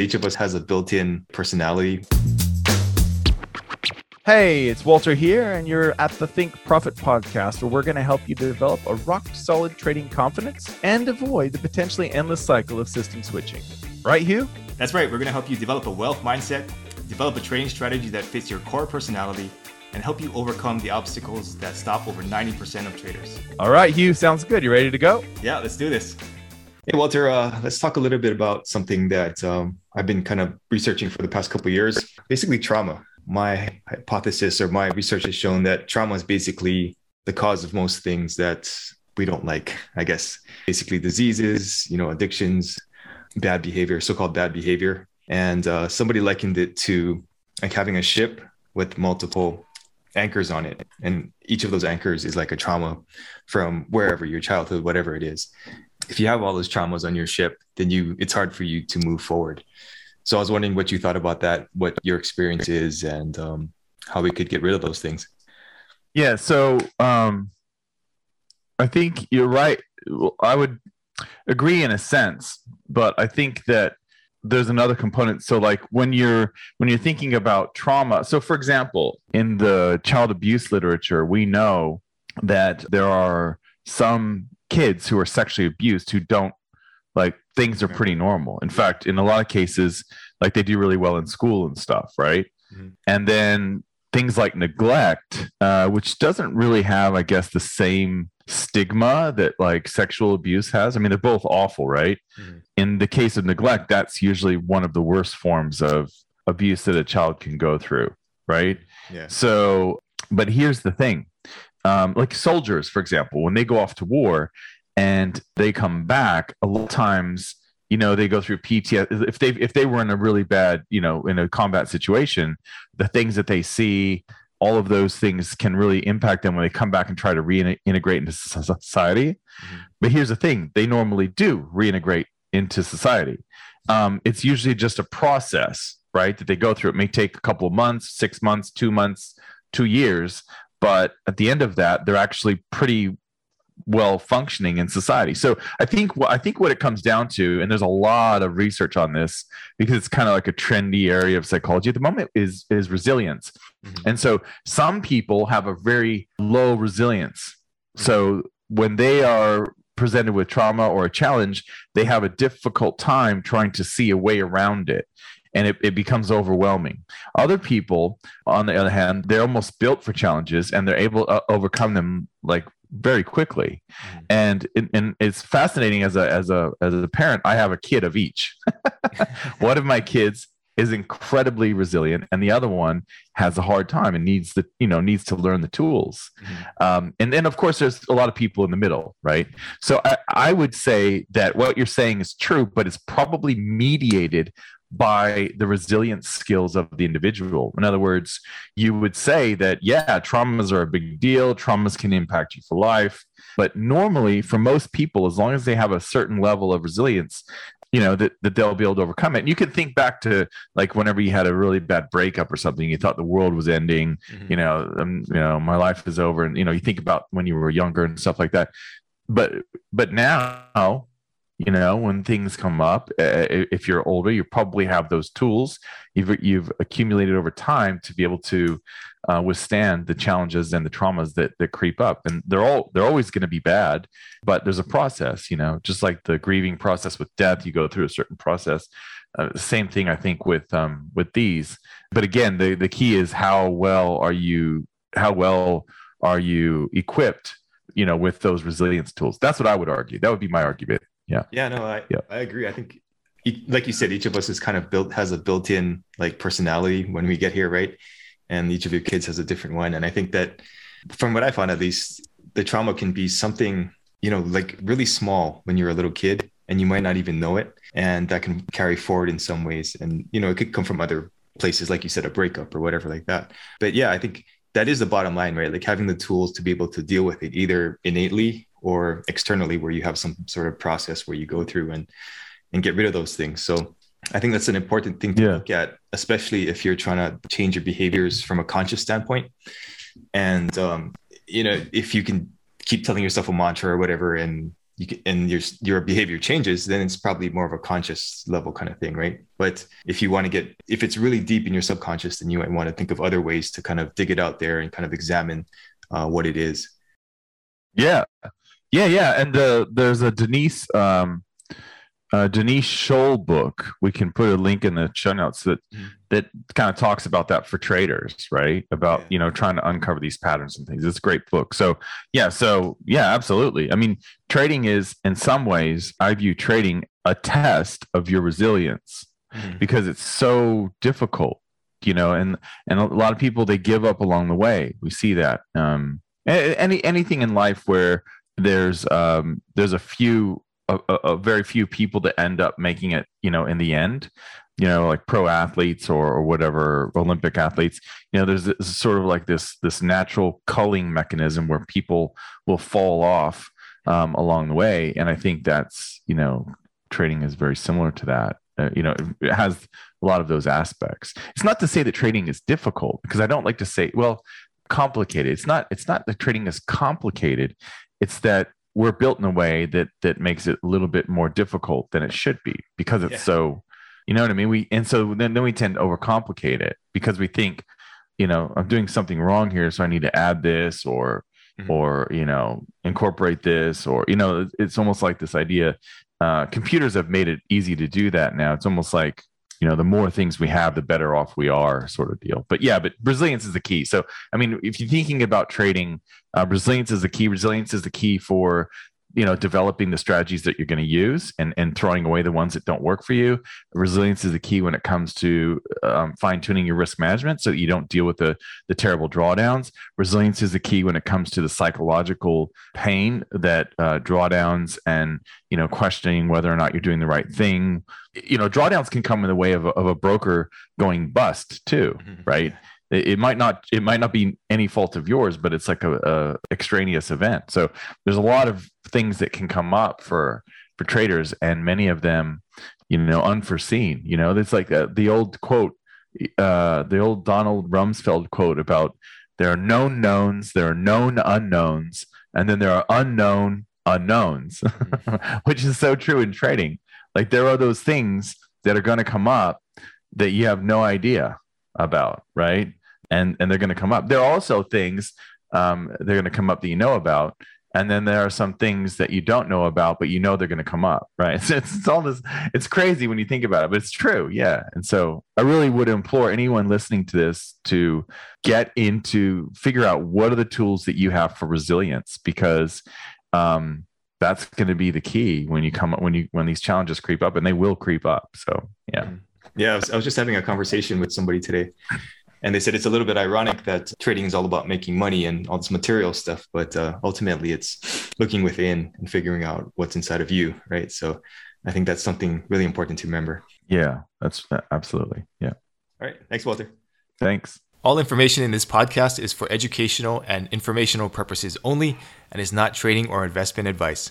each of us has a built-in personality. Hey, it's Walter here, and you're at the Think Profit podcast, where we're going to help you develop a rock solid trading confidence and avoid the potentially endless cycle of system switching. Right, Hugh? That's right. We're going to help you develop a wealth mindset, develop a trading strategy that fits your core personality, and help you overcome the obstacles that stop over 90% of traders. All right, Hugh, sounds good. You ready to go? Yeah, let's do this. Hey, Walter, uh, let's talk a little bit about something that um, I've been kind of researching for the past couple years. Basically, trauma. My hypothesis or my research has shown that trauma is basically the cause of most things that we don't like. I guess basically diseases, you know, addictions, bad behavior, so-called bad behavior. And uh, somebody likened it to like having a ship with multiple anchors on it and each of those anchors is like a trauma from wherever your childhood whatever it is if you have all those traumas on your ship then you it's hard for you to move forward. So i was wondering what you thought about that what your experience is and um, how we could get rid of those things. Yeah so um, i think you're right. I would agree in a sense but i think that there's another component. So like when you're when you're thinking about trauma so for example in the child abuse literature we know that there are some kids who are sexually abused who don't like things are pretty normal in fact in a lot of cases like they do really well in school and stuff right mm-hmm. and then things like neglect uh, which doesn't really have i guess the same stigma that like sexual abuse has. I mean, they're both awful, right? Mm-hmm. In the case of neglect, that's usually one of the worst forms of abuse that a child can go through, right? Yeah. So, but here's the thing um, like soldiers, for example, when they go off to war and they come back, a lot of times, you know, they go through PTSD. If they if they were in a really bad, you know, in a combat situation, the things that they see, all of those things can really impact them when they come back and try to reintegrate into society. Mm-hmm. But here's the thing they normally do reintegrate into society. Um, it's usually just a process, right? That they go through. It may take a couple of months, six months, two months, two years. But at the end of that, they're actually pretty well functioning in society. So I think what I think what it comes down to, and there's a lot of research on this because it's kind of like a trendy area of psychology at the moment, is is resilience. Mm-hmm. And so some people have a very low resilience. Mm-hmm. So when they are presented with trauma or a challenge, they have a difficult time trying to see a way around it. And it, it becomes overwhelming. Other people, on the other hand, they're almost built for challenges and they're able to overcome them like very quickly mm. and and it's fascinating as a as a as a parent i have a kid of each one of my kids is incredibly resilient and the other one has a hard time and needs the you know needs to learn the tools mm-hmm. um, and then of course there's a lot of people in the middle right so I, I would say that what you're saying is true but it's probably mediated by the resilience skills of the individual. In other words, you would say that, yeah, traumas are a big deal, traumas can impact you for life. But normally, for most people, as long as they have a certain level of resilience, you know that, that they'll be able to overcome it and you can think back to like whenever you had a really bad breakup or something you thought the world was ending mm-hmm. you know um, you know my life is over and you know you think about when you were younger and stuff like that but but now you know when things come up uh, if you're older you probably have those tools. You've, you've accumulated over time to be able to uh, withstand the challenges and the traumas that, that creep up. And they're all they're always going to be bad but there's a process you know just like the grieving process with death you go through a certain process. Uh, same thing i think with um, with these. But again the, the key is how well are you how well are you equipped you know with those resilience tools? That's what i would argue. That would be my argument yeah. Yeah no i yeah. i agree. I think like you said each of us is kind of built has a built-in like personality when we get here right? And each of your kids has a different one. And i think that from what i found at least the trauma can be something you know like really small when you're a little kid and you might not even know it. And that can carry forward in some ways. And you know it could come from other places like you said a breakup or whatever like that. But yeah i think that is the bottom line right? Like having the tools to be able to deal with it either innately or externally where you have some sort of process where you go through and and get rid of those things so i think that's an important thing to yeah. look at especially if you're trying to change your behaviors from a conscious standpoint and um, you know if you can keep telling yourself a mantra or whatever and you can, and your your behavior changes, then it's probably more of a conscious level kind of thing, right? But if you want to get if it's really deep in your subconscious, then you might want to think of other ways to kind of dig it out there and kind of examine uh, what it is. Yeah, yeah, yeah. And uh, there's a Denise um, uh, Denise Shull book. We can put a link in the show notes that mm-hmm. that kind of talks about that for traders, right? About yeah. you know trying to uncover these patterns and things. It's a great book. So yeah, so yeah, absolutely. I mean, trading is in some ways I view trading a test of your resilience mm-hmm. because it's so difficult, you know, and and a lot of people they give up along the way. We see that. Um, any anything in life where there's um, there's a few a, a, very few people that end up making it, you know, in the end, you know, like pro athletes or, or whatever, Olympic athletes, you know, there's this, sort of like this, this natural culling mechanism where people will fall off um, along the way. And I think that's, you know, trading is very similar to that. Uh, you know, it has a lot of those aspects. It's not to say that trading is difficult because I don't like to say, well, complicated. It's not, it's not that trading is complicated. It's that we're built in a way that that makes it a little bit more difficult than it should be because it's yeah. so you know what i mean we and so then, then we tend to overcomplicate it because we think you know i'm doing something wrong here so i need to add this or mm-hmm. or you know incorporate this or you know it's almost like this idea uh, computers have made it easy to do that now it's almost like you know the more things we have the better off we are sort of deal. But yeah but resilience is the key. So i mean if you're thinking about trading uh, resilience is the key. Resilience is the key for you know developing the strategies that you're going to use and and throwing away the ones that don't work for you. Resilience is the key when it comes to um, fine tuning your risk management so that you don't deal with the the terrible drawdowns. Resilience is the key when it comes to the psychological pain that uh, drawdowns and you know questioning whether or not you're doing the right thing. You know drawdowns can come in the way of a, of a broker going bust too mm-hmm. right it, might not it might not be any fault of yours but it's like a, a, extraneous event. So there's a lot of things that can come up for for traders and many of them you know unforeseen you know? It's like a, uh, the old quote uh the old donald rumsfeld quote about there are known knowns there are known unknowns and then there are unknown unknowns which is so true in trading. Like there are those things that are going to come up that you have no idea about right and and they're going to come up. There are also things um, they're going to come up that you know about, and then there are some things that you don't know about, but you know they're going to come up, right? It's, it's, it's, all this. It's crazy when you think about it, but it's true, yeah. And so I really would implore anyone listening to this to get into figure out what are the tools that you have for resilience, because um, that's going to be the key when you come when you when these challenges creep up, and they will creep up. So yeah. Yeah, I was, I was just having a conversation with somebody today, and they said it's a little bit ironic that trading is all about making money and all this material stuff, but uh, ultimately it's looking within and figuring out what's inside of you, right? So I think that's something really important to remember. Yeah, that's absolutely. Yeah. All right. Thanks, Walter. Thanks. All information in this podcast is for educational and informational purposes only and is not trading or investment advice.